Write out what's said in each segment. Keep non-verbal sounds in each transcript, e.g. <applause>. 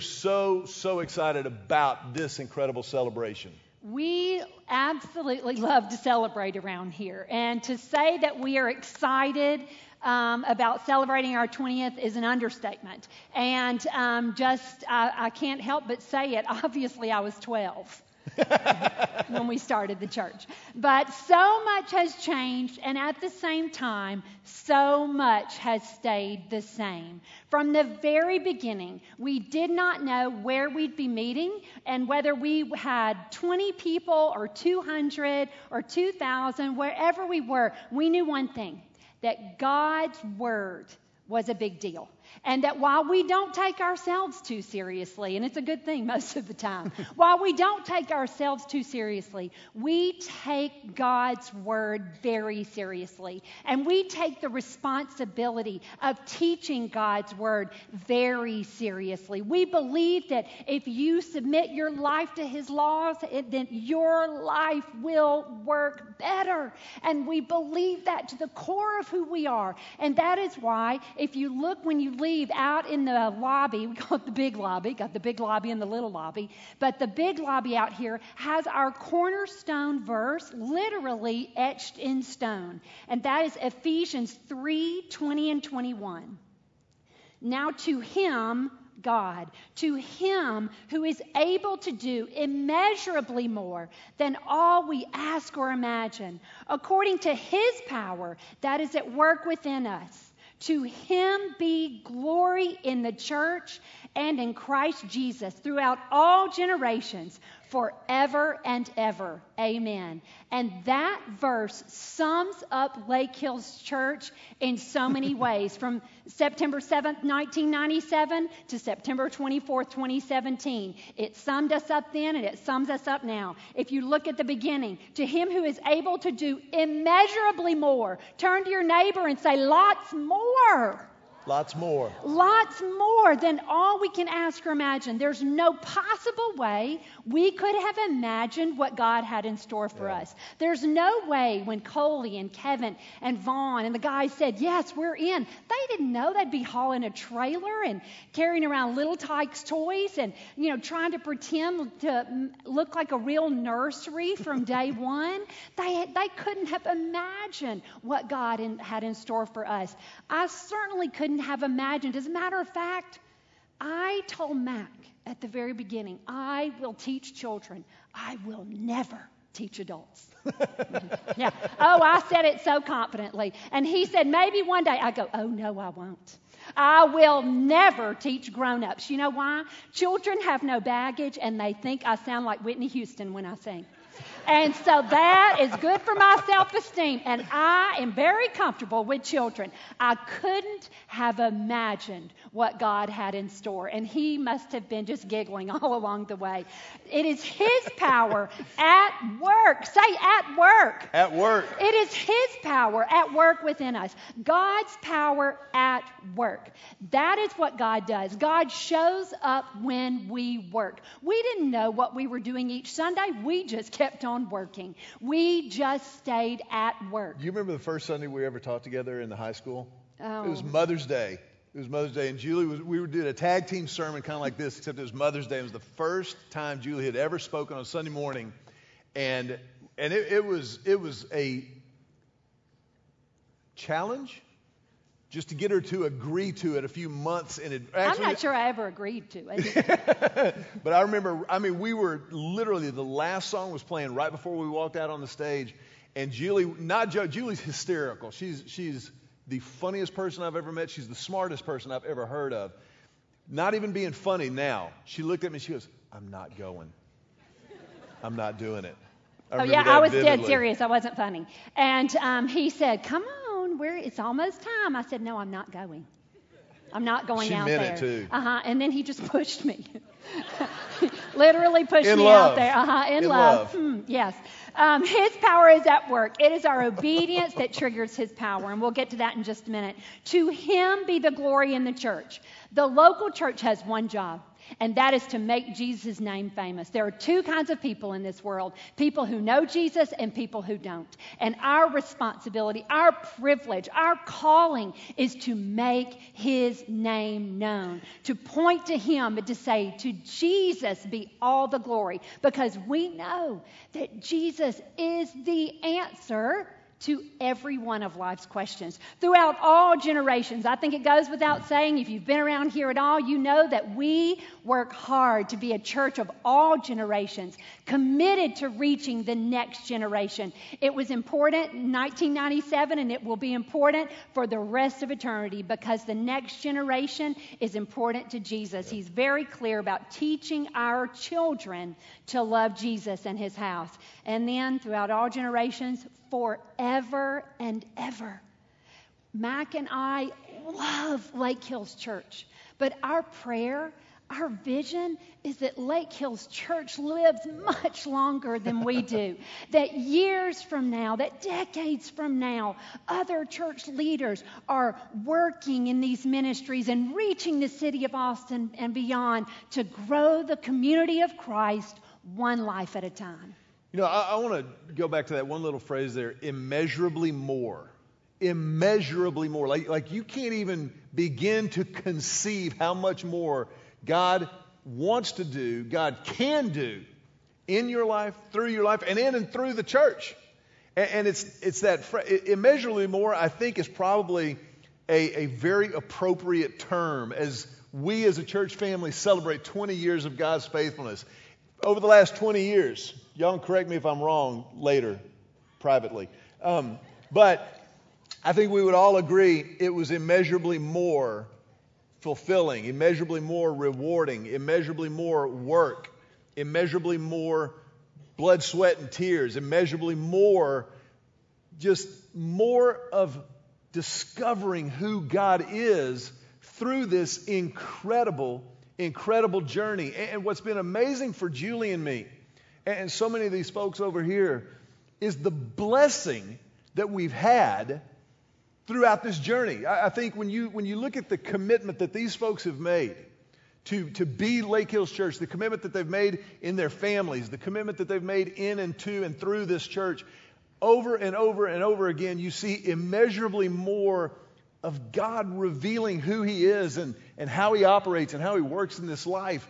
are so, so excited about this incredible celebration. We absolutely love to celebrate around here. And to say that we are excited um, about celebrating our 20th is an understatement. And um, just, I, I can't help but say it. <laughs> Obviously, I was 12. <laughs> when we started the church. But so much has changed, and at the same time, so much has stayed the same. From the very beginning, we did not know where we'd be meeting and whether we had 20 people or 200 or 2,000, wherever we were, we knew one thing that God's Word was a big deal. And that while we don't take ourselves too seriously, and it's a good thing most of the time, while we don't take ourselves too seriously, we take God's word very seriously. And we take the responsibility of teaching God's word very seriously. We believe that if you submit your life to his laws, then your life will work better. And we believe that to the core of who we are. And that is why, if you look when you leave out in the lobby, <laughs> we call it the big lobby, got the big lobby and the little lobby, but the big lobby out here has our cornerstone verse literally etched in stone. And that is Ephesians 3 20 and 21. Now to him, God, to him who is able to do immeasurably more than all we ask or imagine, according to his power that is at work within us. To him be glory in the church and in Christ Jesus throughout all generations, forever and ever. Amen. And that verse sums up Lake Hills Church in so many <laughs> ways from September 7th, 1997 to September 24th, 2017. It summed us up then and it sums us up now. If you look at the beginning, to him who is able to do immeasurably more, turn to your neighbor and say, lots more. Lots more. Lots more than all we can ask or imagine. There's no possible way we could have imagined what God had in store for yeah. us. There's no way when Coley and Kevin and Vaughn and the guys said, Yes, we're in, they didn't know they'd be hauling a trailer and carrying around Little Tikes toys and, you know, trying to pretend to look like a real nursery from day <laughs> one. They, they couldn't have imagined what God in, had in store for us. I certainly couldn't couldn't have imagined. As a matter of fact, I told Mac at the very beginning, I will teach children. I will never teach adults. <laughs> yeah. Oh, I said it so confidently. And he said, maybe one day. I go, oh, no, I won't. I will never teach grown ups. You know why? Children have no baggage and they think I sound like Whitney Houston when I sing. And so that is good for my self esteem. And I am very comfortable with children. I couldn't have imagined what God had in store. And He must have been just giggling <laughs> all along the way. It is His power at work. Say, at work. At work. It is His power at work within us. God's power at work. That is what God does. God shows up when we work. We didn't know what we were doing each Sunday, we just kept on working. We just stayed at work. You remember the first Sunday we ever taught together in the high school? Oh. It was oh. Mother's Day. It was Mother's Day, and Julie was. We did a tag team sermon, kind of like this, except it was Mother's Day. It was the first time Julie had ever spoken on a Sunday morning, and and it, it was it was a challenge just to get her to agree to it a few months in advance. I'm not sure I ever agreed to it. <laughs> but I remember, I mean, we were literally, the last song was playing right before we walked out on the stage. And Julie, not Joe, Julie's hysterical. She's, she's the funniest person I've ever met. She's the smartest person I've ever heard of. Not even being funny now. She looked at me, she goes, I'm not going. I'm not doing it. I oh, yeah, I was vividly. dead serious. I wasn't funny. And um, he said, Come on where it's almost time. I said, no, I'm not going. I'm not going she out meant there. It too. Uh-huh. And then he just <laughs> pushed me. <laughs> Literally pushed in me love. out there. Uh-huh. In, in love. love. Hmm, yes. Um, his power is at work. It is our obedience that triggers his power. And we'll get to that in just a minute. To him be the glory in the church. The local church has one job and that is to make Jesus' name famous. There are two kinds of people in this world people who know Jesus and people who don't. And our responsibility, our privilege, our calling is to make his name known, to point to him and to say, To Jesus be all the glory, because we know that Jesus is the answer to every one of life's questions throughout all generations. I think it goes without saying, if you've been around here at all, you know that we work hard to be a church of all generations, committed to reaching the next generation. It was important in 1997 and it will be important for the rest of eternity because the next generation is important to Jesus. He's very clear about teaching our children to love Jesus and his house. And then throughout all generations, forever and ever. Mac and I love Lake Hills Church, but our prayer, our vision is that Lake Hills Church lives much longer than we <laughs> do. that years from now, that decades from now, other church leaders are working in these ministries and reaching the city of Austin and beyond to grow the community of Christ one life at a time. You know, I, I want to go back to that one little phrase there immeasurably more. Immeasurably more. Like, like you can't even begin to conceive how much more God wants to do, God can do in your life, through your life, and in and through the church. And, and it's, it's that immeasurably more, I think, is probably a, a very appropriate term as we as a church family celebrate 20 years of God's faithfulness. Over the last 20 years, Y'all correct me if I'm wrong later, privately. Um, but I think we would all agree it was immeasurably more fulfilling, immeasurably more rewarding, immeasurably more work, immeasurably more blood, sweat, and tears, immeasurably more, just more of discovering who God is through this incredible, incredible journey. And what's been amazing for Julie and me and so many of these folks over here is the blessing that we've had throughout this journey. I, think when you, when you look at the commitment that these folks have made to, to be Lake Hills Church, the commitment that they've made in their families, the commitment that they've made in and to and through this church, over and over and over again, you see immeasurably more of God revealing who He is and, and how He operates and how He works in this life.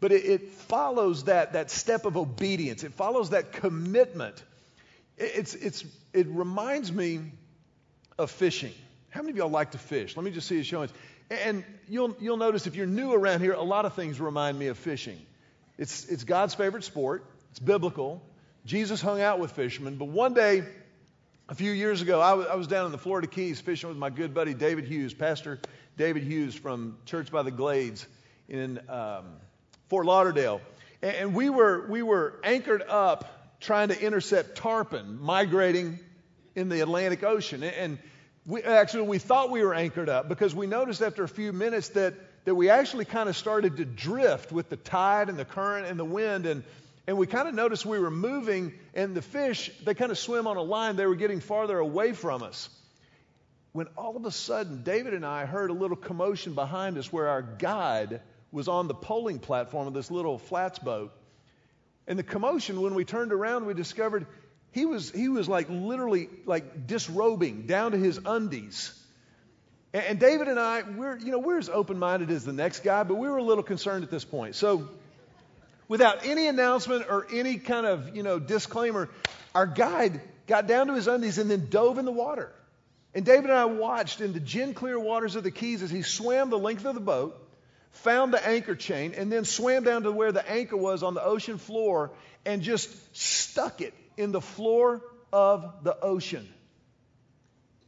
But it, it follows that, that step of obedience, it follows that commitment. It, it's, it's, it reminds me of fishing. How many of y'all like to fish? Let me just see a show. And you'll, you'll notice if you're new around here, a lot of things remind me of fishing. It's, it's God's favorite sport, it's biblical. Jesus hung out with fishermen. But one day, a few years ago, I was, down in the Florida Keys fishing with my good buddy David Hughes, Pastor David Hughes from Church by the Glades in um, Fort Lauderdale. And we were, we were anchored up trying to intercept tarpon migrating in the Atlantic Ocean. And we, actually, we thought we were anchored up because we noticed after a few minutes that, that we actually kind of started to drift with the tide and the current and the wind. And, and we kind of noticed we were moving, and the fish, they kind of swim on a line. They were getting farther away from us. When all of a sudden, David and I heard a little commotion behind us where our guide was on the poling platform of this little flats boat. And the commotion, when we turned around, we discovered he was, he was like literally like disrobing down to his undies. And, and David and I, we're, you know, we're as open minded as the next guy, but we were a little concerned at this point. So, without any announcement or any kind of, you know, disclaimer, our guide got down to his undies and then dove in the water. And David and I watched in the gin clear waters of the Keys as he swam the length of the boat found the anchor chain, and then swam down to where the anchor was on the ocean floor and just stuck it in the floor of the ocean.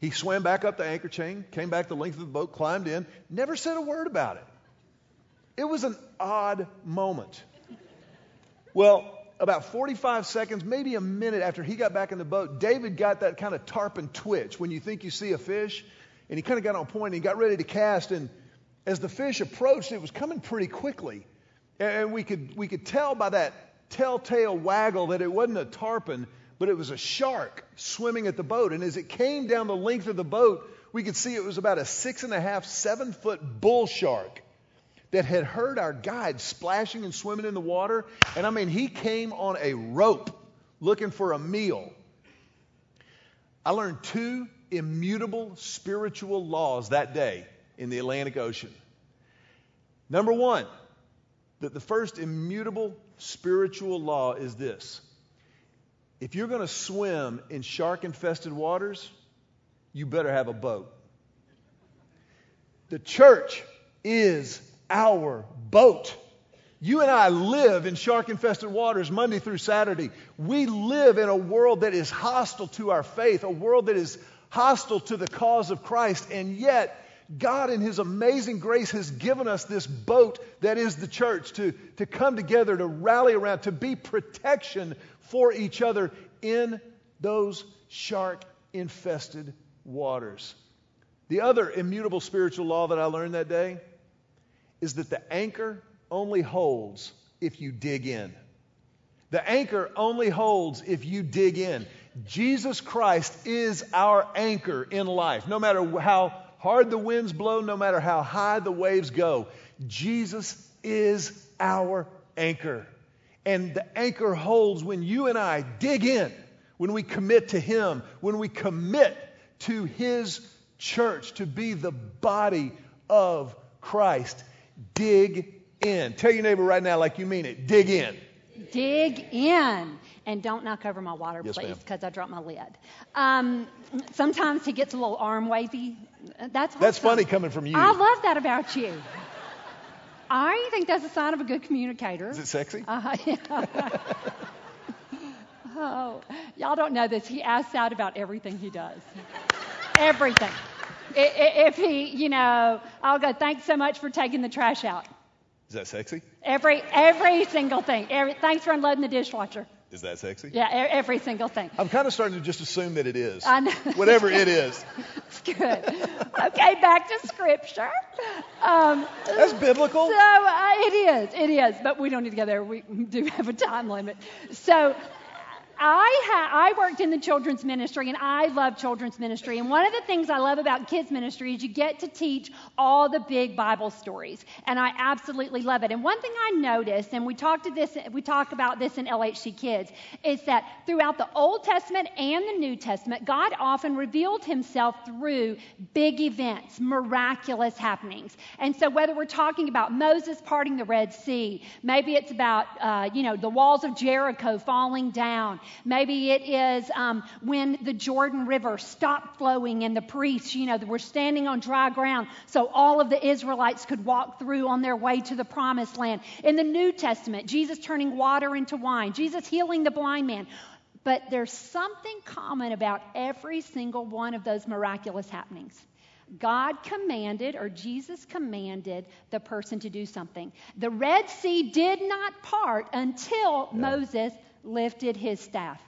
He swam back up the anchor chain, came back the length of the boat, climbed in, never said a word about it. It was an odd moment. Well, about 45 seconds, maybe a minute after he got back in the boat, David got that kind of tarpon twitch when you think you see a fish. And he kind of got on point and he got ready to cast. And as the fish approached, it was coming pretty quickly. And we could, we could tell by that telltale waggle that it wasn't a tarpon, but it was a shark swimming at the boat. And as it came down the length of the boat, we could see it was about a six and a half, seven foot bull shark that had heard our guide splashing and swimming in the water. And I mean, he came on a rope looking for a meal. I learned two immutable spiritual laws that day in the Atlantic Ocean. Number one, that the first immutable spiritual law is this if you're going to swim in shark infested waters, you better have a boat. The church is our boat. You and I live in shark infested waters Monday through Saturday. We live in a world that is hostile to our faith, a world that is hostile to the cause of Christ, and yet God, in His amazing grace, has given us this boat that is the church to, to come together, to rally around, to be protection for each other in those shark infested waters. The other immutable spiritual law that I learned that day is that the anchor only holds if you dig in. The anchor only holds if you dig in. Jesus Christ is our anchor in life. No matter how hard the winds blow, no matter how high the waves go, Jesus is our anchor. And the anchor holds when you and I dig in, when we commit to Him, when we commit to His church to be the body of Christ. Dig in. Tell your neighbor right now, like you mean it, dig in. Dig in. And don't knock over my water, Yes, please, because I dropped my lid. Um, sometimes he gets a little arm wavy. That's That's funny coming from you. I love that about you. I think that's a sign of a good communicator. Is it sexy? Uh, <laughs> yeah. <laughs> oh, y'all don't know this. He asks out about everything he does. everything. If he, you know, I'll go, thanks so much for taking the trash out. Is that sexy? Every, every single thing. Every, thanks for unloading the dishwasher. Is that sexy? Yeah, every single thing. I'm kind of starting to just assume that it is. I know. <laughs> Whatever it is. It's good. Okay, back to scripture. Um, That's biblical. So uh, it is, it is, but we don't need to go there. We do have a time limit. So I I worked in the children's ministry, and I love children's ministry. And one of the things I love about kids ministry is you get to teach all the big Bible stories, and I absolutely love it. And one thing I noticed, and we talked to this, we talk about this in LHC Kids, is that throughout the Old Testament and the New Testament, God often revealed Himself through big events, miraculous happenings. And so whether we're talking about Moses parting the Red Sea, maybe it's about uh, you know the walls of Jericho falling down. Maybe it is um, when the Jordan River stopped flowing and the priests, you know, were standing on dry ground so all of the Israelites could walk through on their way to the promised land. In the New Testament, Jesus turning water into wine, Jesus healing the blind man. But there's something common about every single one of those miraculous happenings. God commanded, or Jesus commanded, the person to do something. The Red Sea did not part until Moses lifted his staff.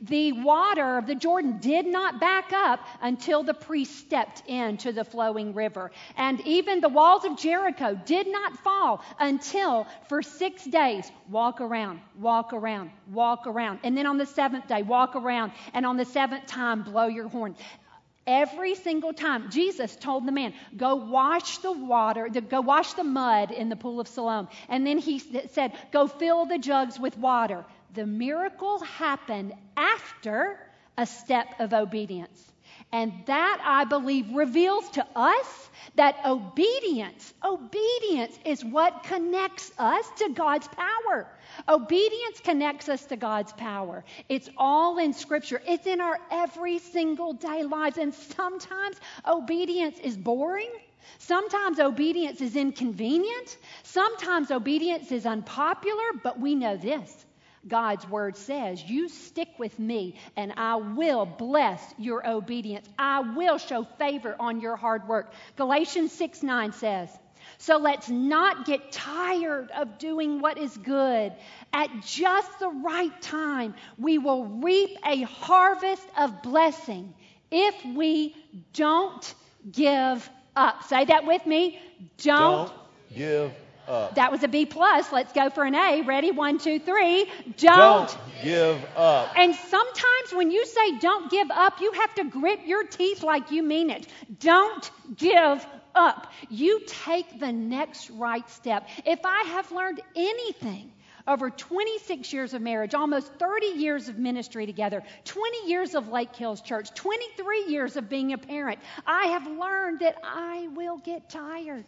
The water of the Jordan did not back up until the priest stepped into the flowing river. And even the walls of Jericho did not fall until for six days, walk around, walk around, walk around. And then on the seventh day, walk around. And on the seventh time, blow your horn. Every single time, Jesus told the man, "Go wash the water, go wash the mud in the pool of Siloam." And then he said, "Go fill the jugs with water." The miracle happened after a step of obedience. And that, I believe, reveals to us that obedience, obedience is what connects us to God's power. Obedience connects us to God's power. It's all in Scripture, it's in our every single day lives. And sometimes obedience is boring. Sometimes obedience is inconvenient. Sometimes obedience is unpopular, but we know this. God's word says, You stick with me, and I will bless your obedience. I will show favor on your hard work. Galatians 6 9 says, So let's not get tired of doing what is good. At just the right time, we will reap a harvest of blessing if we don't give up. Say that with me. Don't, Don't give up. That was a B plus. Let's go for an A. Ready? One, two, three. Don't. Don't give up. And sometimes when you say don't give up, you have to grit your teeth like you mean it. Don't give up. You take the next right step. If I have learned anything over 26 years of marriage, almost 30 years of ministry together, 20 years of Lake Hills Church, 23 years of being a parent, I have learned that I will get tired.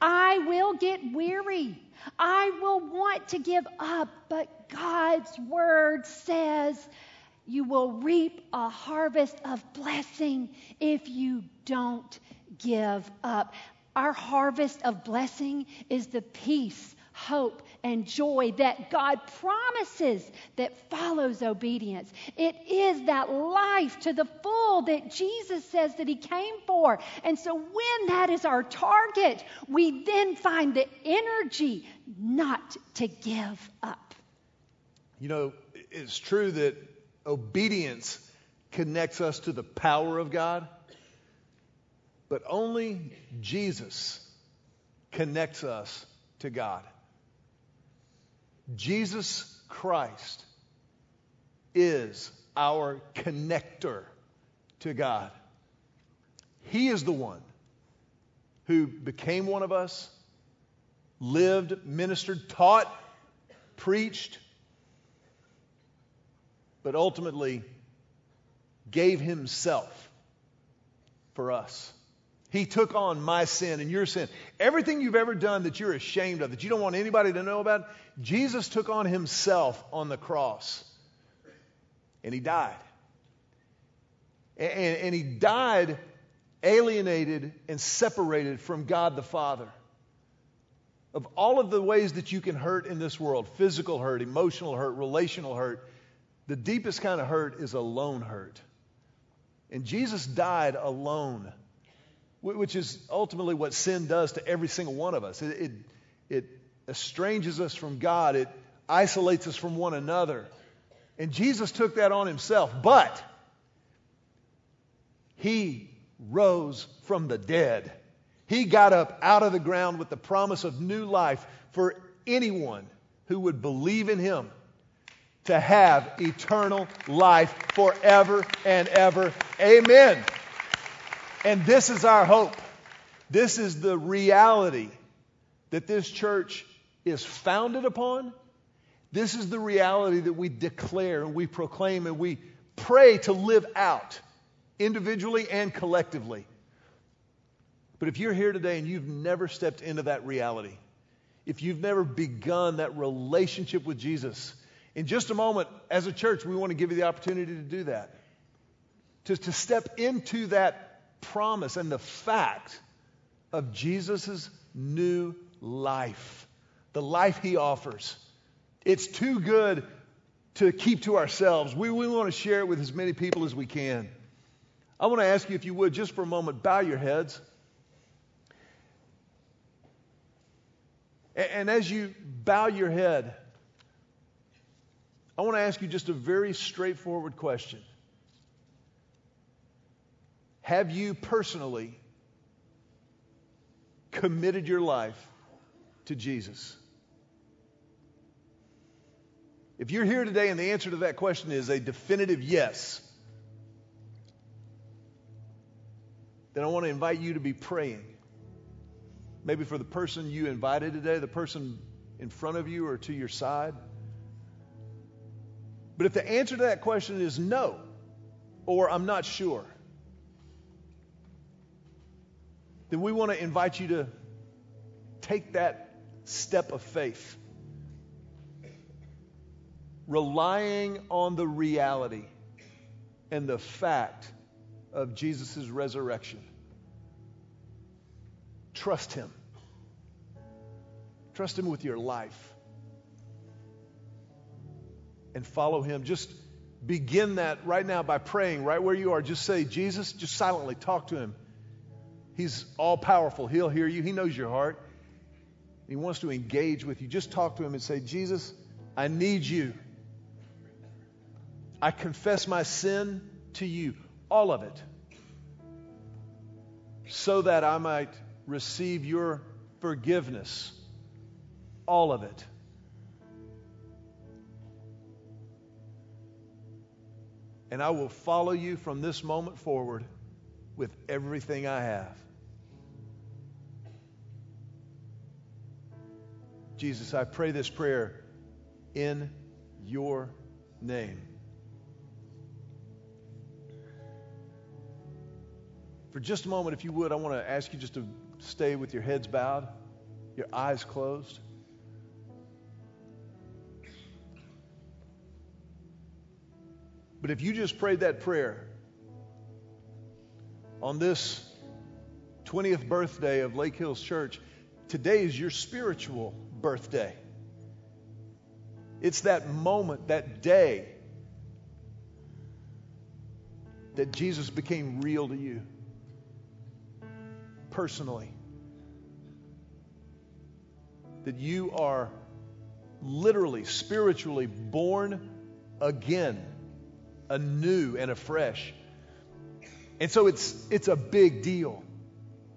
I will get weary. I will want to give up, but God's word says you will reap a harvest of blessing if you don't give up. Our harvest of blessing is the peace, hope, and joy that God promises that follows obedience. It is that life to the full that Jesus says that He came for. And so, when that is our target, we then find the energy not to give up. You know, it's true that obedience connects us to the power of God, but only Jesus connects us to God. Jesus Christ is our connector to God. He is the one who became one of us, lived, ministered, taught, preached, but ultimately gave himself for us. He took on my sin and your sin. Everything you've ever done that you're ashamed of, that you don't want anybody to know about, Jesus took on himself on the cross. And he died. And, and, he died alienated and separated from God the Father. Of all of the ways that you can hurt in this world physical hurt, emotional hurt, relational hurt the deepest kind of hurt is alone hurt. And Jesus died alone which is ultimately what sin does to every single one of us. It, it, it estranges us from God, it isolates us from one another. And Jesus took that on himself. But he rose from the dead. He got up out of the ground with the promise of new life for anyone who would believe in him to have eternal life forever and ever. Amen. And this is our hope. This is the reality that this church is founded upon. This is the reality that we declare and we proclaim and we pray to live out individually and collectively. But if you're here today and you've never stepped into that reality, if you've never begun that relationship with Jesus, in just a moment, as a church, we want to give you the opportunity to do that. To, to step into that promise and the fact of Jesus' new life, the life he offers. It's too good to keep to ourselves. We, we want to share it with as many people as we can. I want to ask you, if you would, just for a moment, bow your heads. And, and as you bow your head, I want to ask you just a very straightforward question. Have you personally committed your life to Jesus? If you're here today and the answer to that question is a definitive yes, then I want to invite you to be praying. Maybe for the person you invited today, the person in front of you or to your side. But if the answer to that question is no, or I'm not sure, then we want to invite you to take that step of faith, relying on the reality and the fact of Jesus' resurrection. Trust Him. Trust Him with your life. And follow Him. Just begin that right now by praying right where you are. Just say, Jesus, just silently talk to Him. He's all powerful. He'll hear you. He knows your heart. He wants to engage with you. Just talk to him and say, Jesus, I need you. I confess my sin to you, all of it, so that I might receive your forgiveness all of it. And I will follow you from this moment forward with everything I have. Jesus, I pray this prayer in your name. For just a moment, if you would, I want to ask you just to stay with your heads bowed, your eyes closed. But if you just prayed that prayer on this 20th birthday of Lake Hills Church, today is your spiritual birthday. It's that moment, that day, that Jesus became real to you personally. That you are literally, spiritually born again anew and afresh. And so it's, it's a big deal.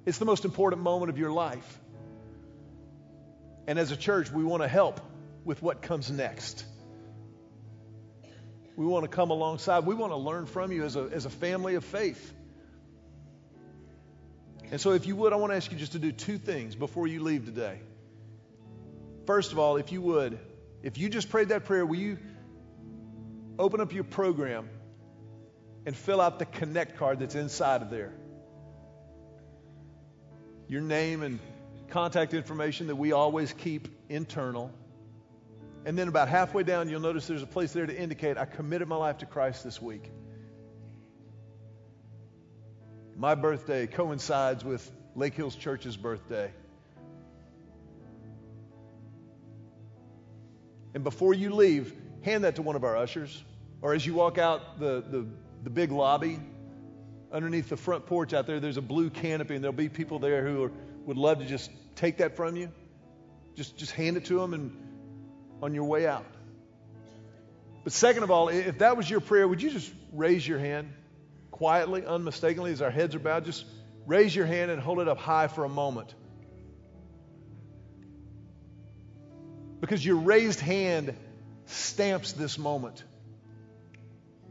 It's the most important moment of your life. And as a church, we want to help with what comes next. We want to come alongside. We want to learn from you as a, as a family of faith. And so, if you would, I want to ask you just to do two things before you leave today. First of all, if you would, if you just prayed that prayer, will you open up your program and fill out the connect card that's inside of there. Your name and contact information that we always keep internal. And then about halfway down, you'll notice there's a place there to indicate I committed my life to Christ this week. My birthday coincides with Lake Hills Church's birthday. And before you leave, hand that to one of our ushers. Or as you walk out the, the, the big lobby, underneath the front porch out there, there's a blue canopy, and there'll be people there who are, would love to just take that from you. Just, just hand it to them and on your way out. But second of all, if that was your prayer, would you just raise your hand quietly, unmistakably, as our heads are bowed? Just raise your hand and hold it up high for a moment. Because your raised hand stamps this moment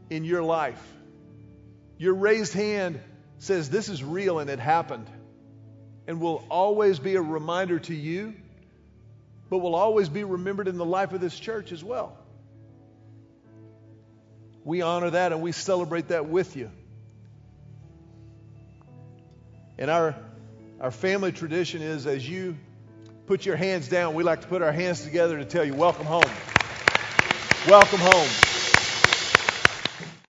in your life. Your raised hand says, This is real and it happened. And will always be a reminder to you, but will always be remembered in the life of this church as well. We honor that and we celebrate that with you. And our, our family tradition is as you put your hands down, we like to put our hands together to tell you, Welcome home. Welcome home.